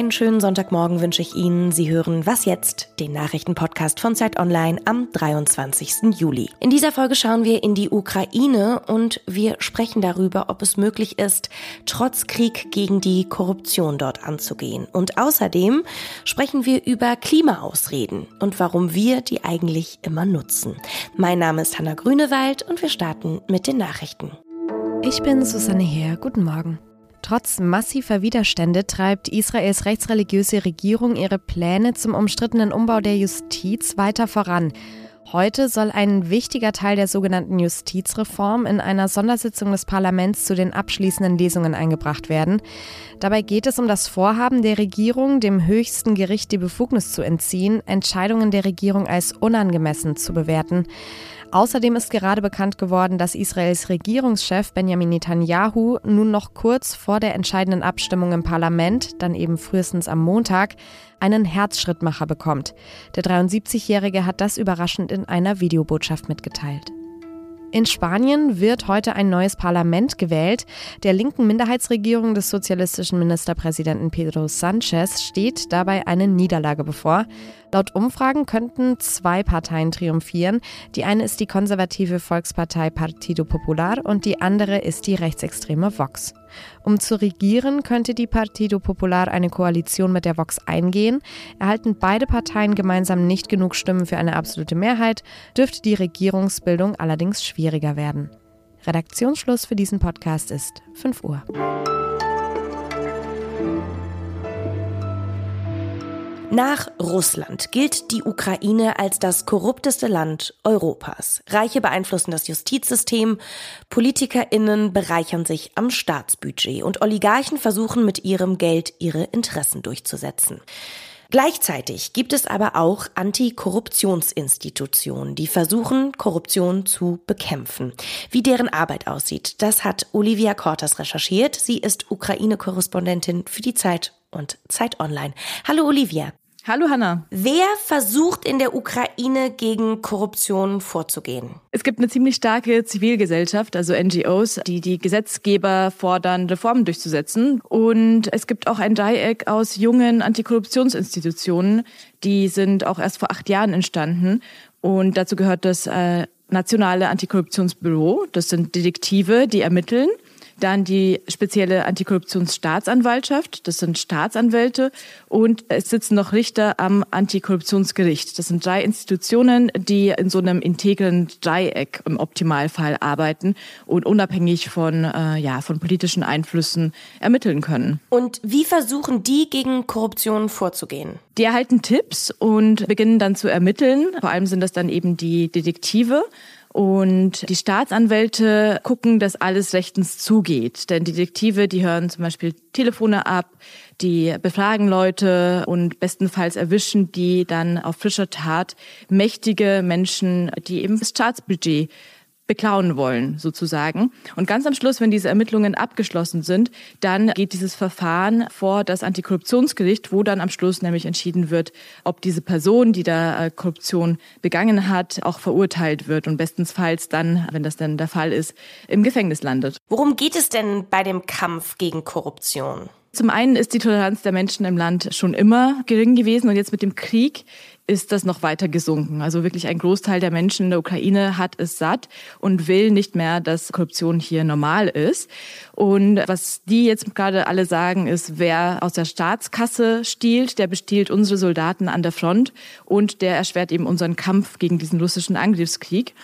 Einen schönen Sonntagmorgen wünsche ich Ihnen. Sie hören Was jetzt? Den Nachrichtenpodcast von Zeit Online am 23. Juli. In dieser Folge schauen wir in die Ukraine und wir sprechen darüber, ob es möglich ist, trotz Krieg gegen die Korruption dort anzugehen. Und außerdem sprechen wir über Klimaausreden und warum wir die eigentlich immer nutzen. Mein Name ist Hanna Grünewald und wir starten mit den Nachrichten. Ich bin Susanne Heer. Guten Morgen. Trotz massiver Widerstände treibt Israels rechtsreligiöse Regierung ihre Pläne zum umstrittenen Umbau der Justiz weiter voran. Heute soll ein wichtiger Teil der sogenannten Justizreform in einer Sondersitzung des Parlaments zu den abschließenden Lesungen eingebracht werden. Dabei geht es um das Vorhaben der Regierung, dem höchsten Gericht die Befugnis zu entziehen, Entscheidungen der Regierung als unangemessen zu bewerten. Außerdem ist gerade bekannt geworden, dass Israels Regierungschef Benjamin Netanyahu nun noch kurz vor der entscheidenden Abstimmung im Parlament, dann eben frühestens am Montag, einen Herzschrittmacher bekommt. Der 73-Jährige hat das überraschend in einer Videobotschaft mitgeteilt. In Spanien wird heute ein neues Parlament gewählt. Der linken Minderheitsregierung des sozialistischen Ministerpräsidenten Pedro Sanchez steht dabei eine Niederlage bevor. Laut Umfragen könnten zwei Parteien triumphieren. Die eine ist die konservative Volkspartei Partido Popular und die andere ist die rechtsextreme Vox. Um zu regieren, könnte die Partido Popular eine Koalition mit der Vox eingehen. Erhalten beide Parteien gemeinsam nicht genug Stimmen für eine absolute Mehrheit, dürfte die Regierungsbildung allerdings schwieriger werden. Redaktionsschluss für diesen Podcast ist 5 Uhr. Nach Russland gilt die Ukraine als das korrupteste Land Europas. Reiche beeinflussen das Justizsystem, Politikerinnen bereichern sich am Staatsbudget und Oligarchen versuchen mit ihrem Geld ihre Interessen durchzusetzen. Gleichzeitig gibt es aber auch Antikorruptionsinstitutionen, die versuchen, Korruption zu bekämpfen. Wie deren Arbeit aussieht, das hat Olivia Kortas recherchiert. Sie ist Ukraine-Korrespondentin für die Zeit und Zeit Online. Hallo Olivia. Hallo Hanna. Wer versucht in der Ukraine gegen Korruption vorzugehen? Es gibt eine ziemlich starke Zivilgesellschaft, also NGOs, die die Gesetzgeber fordern, Reformen durchzusetzen. Und es gibt auch ein Dreieck aus jungen Antikorruptionsinstitutionen, die sind auch erst vor acht Jahren entstanden. Und dazu gehört das äh, Nationale Antikorruptionsbüro. Das sind Detektive, die ermitteln. Dann die spezielle Antikorruptionsstaatsanwaltschaft, das sind Staatsanwälte und es sitzen noch Richter am Antikorruptionsgericht. Das sind drei Institutionen, die in so einem integren Dreieck im Optimalfall arbeiten und unabhängig von, äh, ja, von politischen Einflüssen ermitteln können. Und wie versuchen die gegen Korruption vorzugehen? Die erhalten Tipps und beginnen dann zu ermitteln. Vor allem sind das dann eben die Detektive. Und die Staatsanwälte gucken, dass alles rechtens zugeht. Denn Detektive, die hören zum Beispiel Telefone ab, die befragen Leute und bestenfalls erwischen die dann auf frischer Tat mächtige Menschen, die eben das Staatsbudget beklauen wollen, sozusagen. Und ganz am Schluss, wenn diese Ermittlungen abgeschlossen sind, dann geht dieses Verfahren vor das Antikorruptionsgericht, wo dann am Schluss nämlich entschieden wird, ob diese Person, die da äh, Korruption begangen hat, auch verurteilt wird und bestensfalls dann, wenn das dann der Fall ist, im Gefängnis landet. Worum geht es denn bei dem Kampf gegen Korruption? Zum einen ist die Toleranz der Menschen im Land schon immer gering gewesen und jetzt mit dem Krieg ist das noch weiter gesunken. Also wirklich ein Großteil der Menschen in der Ukraine hat es satt und will nicht mehr, dass Korruption hier normal ist. Und was die jetzt gerade alle sagen, ist, wer aus der Staatskasse stiehlt, der bestiehlt unsere Soldaten an der Front und der erschwert eben unseren Kampf gegen diesen russischen Angriffskrieg.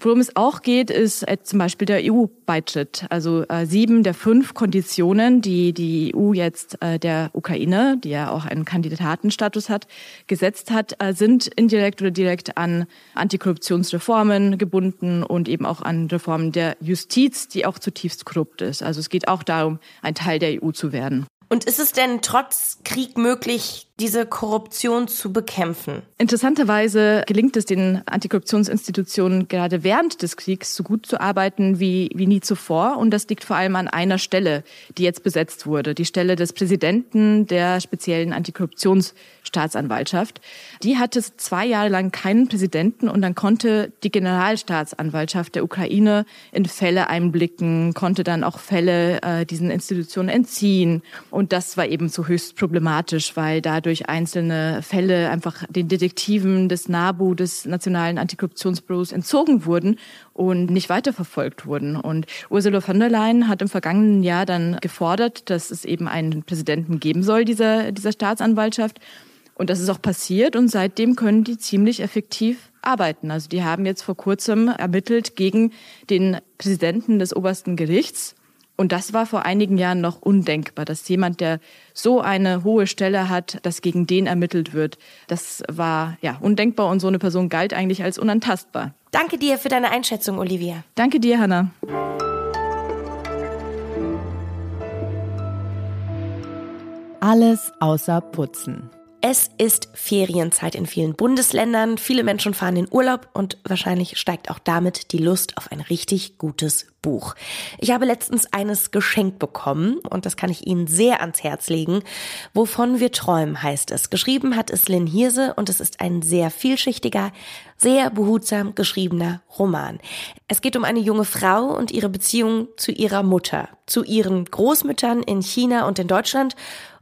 Worum es auch geht, ist äh, zum Beispiel der EU-Beitritt. Also äh, sieben der fünf Konditionen, die die EU jetzt äh, der Ukraine, die ja auch einen Kandidatenstatus hat, gesetzt hat, äh, sind indirekt oder direkt an Antikorruptionsreformen gebunden und eben auch an Reformen der Justiz, die auch zutiefst korrupt ist. Also es geht auch darum, ein Teil der EU zu werden. Und ist es denn trotz Krieg möglich, diese Korruption zu bekämpfen? Interessanterweise gelingt es den Antikorruptionsinstitutionen gerade während des Kriegs so gut zu arbeiten wie, wie nie zuvor. Und das liegt vor allem an einer Stelle, die jetzt besetzt wurde. Die Stelle des Präsidenten der speziellen Antikorruptionsstaatsanwaltschaft. Die hatte zwei Jahre lang keinen Präsidenten und dann konnte die Generalstaatsanwaltschaft der Ukraine in Fälle einblicken, konnte dann auch Fälle äh, diesen Institutionen entziehen. Und das war eben so höchst problematisch, weil dadurch einzelne Fälle einfach den Detektiven des NABU, des Nationalen Antikorruptionsbüros, entzogen wurden und nicht weiterverfolgt wurden. Und Ursula von der Leyen hat im vergangenen Jahr dann gefordert, dass es eben einen Präsidenten geben soll, dieser, dieser Staatsanwaltschaft. Und das ist auch passiert und seitdem können die ziemlich effektiv arbeiten. Also die haben jetzt vor kurzem ermittelt gegen den Präsidenten des obersten Gerichts. Und das war vor einigen Jahren noch undenkbar, dass jemand, der so eine hohe Stelle hat, dass gegen den ermittelt wird. Das war ja undenkbar und so eine Person galt eigentlich als unantastbar. Danke dir für deine Einschätzung, Olivia. Danke dir, Hannah. Alles außer Putzen. Es ist Ferienzeit in vielen Bundesländern. Viele Menschen fahren in Urlaub und wahrscheinlich steigt auch damit die Lust auf ein richtig gutes Buch. Ich habe letztens eines geschenkt bekommen und das kann ich Ihnen sehr ans Herz legen. Wovon wir träumen heißt es. Geschrieben hat es Lynn Hirse und es ist ein sehr vielschichtiger, sehr behutsam geschriebener Roman. Es geht um eine junge Frau und ihre Beziehung zu ihrer Mutter, zu ihren Großmüttern in China und in Deutschland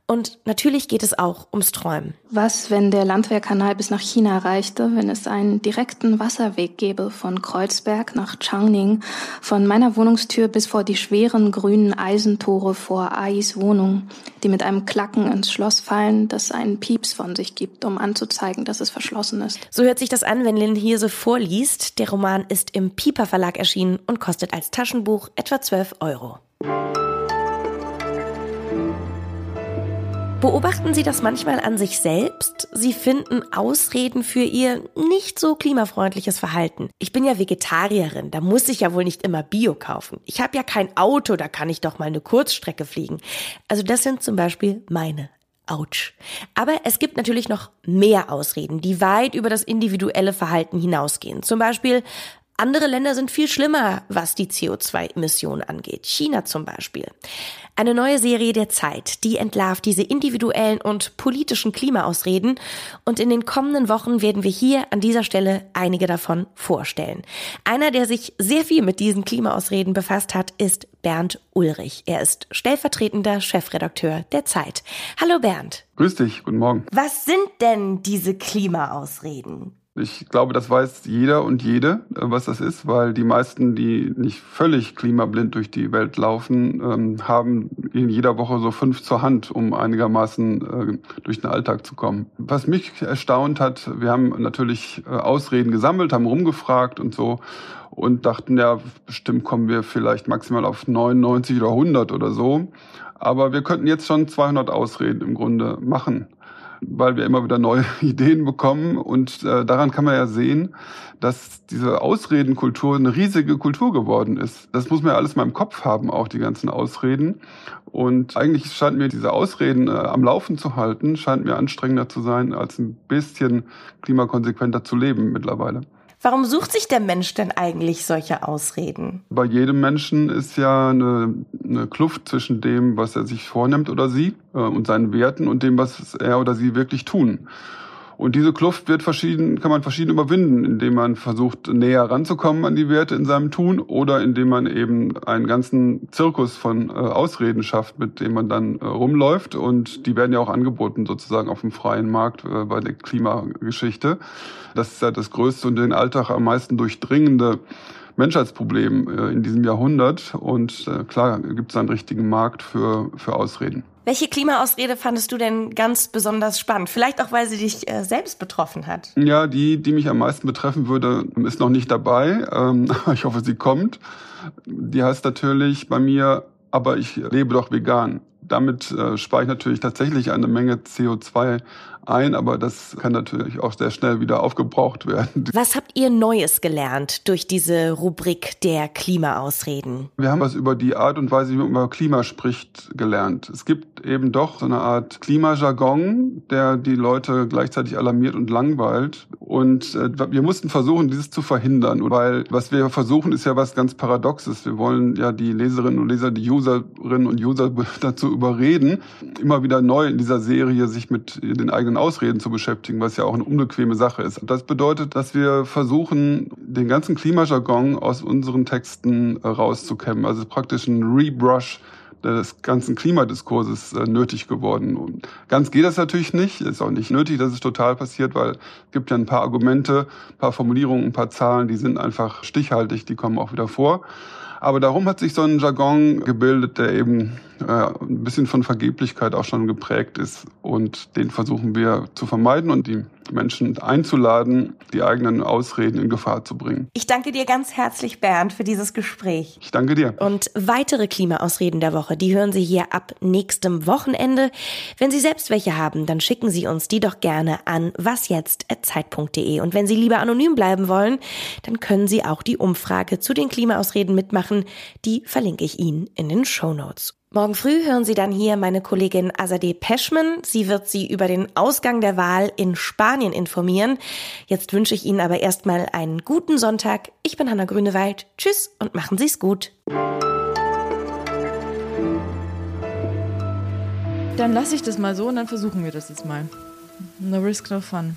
und natürlich geht es auch ums Träumen. Was, wenn der Landwehrkanal bis nach China reichte, wenn es einen direkten Wasserweg gäbe von Kreuzberg nach Changning, von meiner Wohnungstür bis vor die schweren grünen Eisentore vor Ais Wohnung, die mit einem Klacken ins Schloss fallen, das einen Pieps von sich gibt, um anzuzeigen, dass es verschlossen ist. So hört sich das an, wenn Lynn Hirse vorliest. Der Roman ist im Pieper Verlag erschienen und kostet als Taschenbuch etwa 12 Euro. Beobachten Sie das manchmal an sich selbst? Sie finden Ausreden für Ihr nicht so klimafreundliches Verhalten. Ich bin ja Vegetarierin, da muss ich ja wohl nicht immer Bio kaufen. Ich habe ja kein Auto, da kann ich doch mal eine Kurzstrecke fliegen. Also das sind zum Beispiel meine Autsch. Aber es gibt natürlich noch mehr Ausreden, die weit über das individuelle Verhalten hinausgehen. Zum Beispiel, andere Länder sind viel schlimmer, was die CO2-Emissionen angeht. China zum Beispiel. Eine neue Serie der Zeit, die entlarvt diese individuellen und politischen Klimaausreden und in den kommenden Wochen werden wir hier an dieser Stelle einige davon vorstellen. Einer, der sich sehr viel mit diesen Klimaausreden befasst hat, ist Bernd Ulrich. Er ist stellvertretender Chefredakteur der Zeit. Hallo Bernd. Grüß dich, guten Morgen. Was sind denn diese Klimaausreden? Ich glaube, das weiß jeder und jede, äh, was das ist, weil die meisten, die nicht völlig klimablind durch die Welt laufen, ähm, haben in jeder Woche so fünf zur Hand, um einigermaßen äh, durch den Alltag zu kommen. Was mich erstaunt hat, wir haben natürlich äh, Ausreden gesammelt, haben rumgefragt und so und dachten, ja, bestimmt kommen wir vielleicht maximal auf 99 oder 100 oder so. Aber wir könnten jetzt schon 200 Ausreden im Grunde machen weil wir immer wieder neue Ideen bekommen. Und äh, daran kann man ja sehen, dass diese Ausredenkultur eine riesige Kultur geworden ist. Das muss man ja alles mal im Kopf haben, auch die ganzen Ausreden. Und eigentlich scheint mir diese Ausreden äh, am Laufen zu halten, scheint mir anstrengender zu sein, als ein bisschen klimakonsequenter zu leben mittlerweile. Warum sucht sich der Mensch denn eigentlich solche Ausreden? Bei jedem Menschen ist ja eine, eine Kluft zwischen dem, was er sich vornimmt oder sie äh, und seinen Werten und dem, was er oder sie wirklich tun. Und diese Kluft wird verschieden, kann man verschieden überwinden, indem man versucht, näher ranzukommen an die Werte in seinem Tun oder indem man eben einen ganzen Zirkus von äh, Ausreden schafft, mit dem man dann äh, rumläuft. Und die werden ja auch angeboten sozusagen auf dem freien Markt äh, bei der Klimageschichte. Das ist ja das größte und den Alltag am meisten durchdringende Menschheitsproblem in diesem Jahrhundert. Und klar gibt es einen richtigen Markt für, für Ausreden. Welche Klimaausrede fandest du denn ganz besonders spannend? Vielleicht auch, weil sie dich äh, selbst betroffen hat. Ja, die, die mich am meisten betreffen würde, ist noch nicht dabei. Ähm, ich hoffe, sie kommt. Die heißt natürlich bei mir, aber ich lebe doch vegan. Damit äh, spare ich natürlich tatsächlich eine Menge CO2 ein, aber das kann natürlich auch sehr schnell wieder aufgebraucht werden. Was habt ihr Neues gelernt durch diese Rubrik der Klimaausreden? Wir haben was über die Art und Weise, wie man über Klima spricht, gelernt. Es gibt eben doch so eine Art Klimajargon, der die Leute gleichzeitig alarmiert und langweilt. Und äh, wir mussten versuchen, dieses zu verhindern, weil was wir versuchen, ist ja was ganz Paradoxes. Wir wollen ja die Leserinnen und Leser, die Userinnen und User dazu überreden, immer wieder neu in dieser Serie sich mit den eigenen Ausreden zu beschäftigen, was ja auch eine unbequeme Sache ist. Das bedeutet, dass wir versuchen, den ganzen Klimajargon aus unseren Texten äh, rauszukämmen. Also praktisch ein Rebrush des ganzen Klimadiskurses äh, nötig geworden. Und ganz geht das natürlich nicht. Ist auch nicht nötig, dass es total passiert, weil es gibt ja ein paar Argumente, ein paar Formulierungen, ein paar Zahlen, die sind einfach stichhaltig, die kommen auch wieder vor. Aber darum hat sich so ein Jargon gebildet, der eben ein bisschen von Vergeblichkeit auch schon geprägt ist. Und den versuchen wir zu vermeiden und die Menschen einzuladen, die eigenen Ausreden in Gefahr zu bringen. Ich danke dir ganz herzlich, Bernd, für dieses Gespräch. Ich danke dir. Und weitere Klimaausreden der Woche, die hören Sie hier ab nächstem Wochenende. Wenn Sie selbst welche haben, dann schicken Sie uns die doch gerne an wasjetzt.zeit.de. Und wenn Sie lieber anonym bleiben wollen, dann können Sie auch die Umfrage zu den Klimaausreden mitmachen. Die verlinke ich Ihnen in den Show Notes. Morgen früh hören Sie dann hier meine Kollegin Azadeh Peschman. Sie wird Sie über den Ausgang der Wahl in Spanien informieren. Jetzt wünsche ich Ihnen aber erstmal einen guten Sonntag. Ich bin Hanna Grünewald. Tschüss und machen Sie es gut. Dann lasse ich das mal so und dann versuchen wir das jetzt mal. No risk, no fun.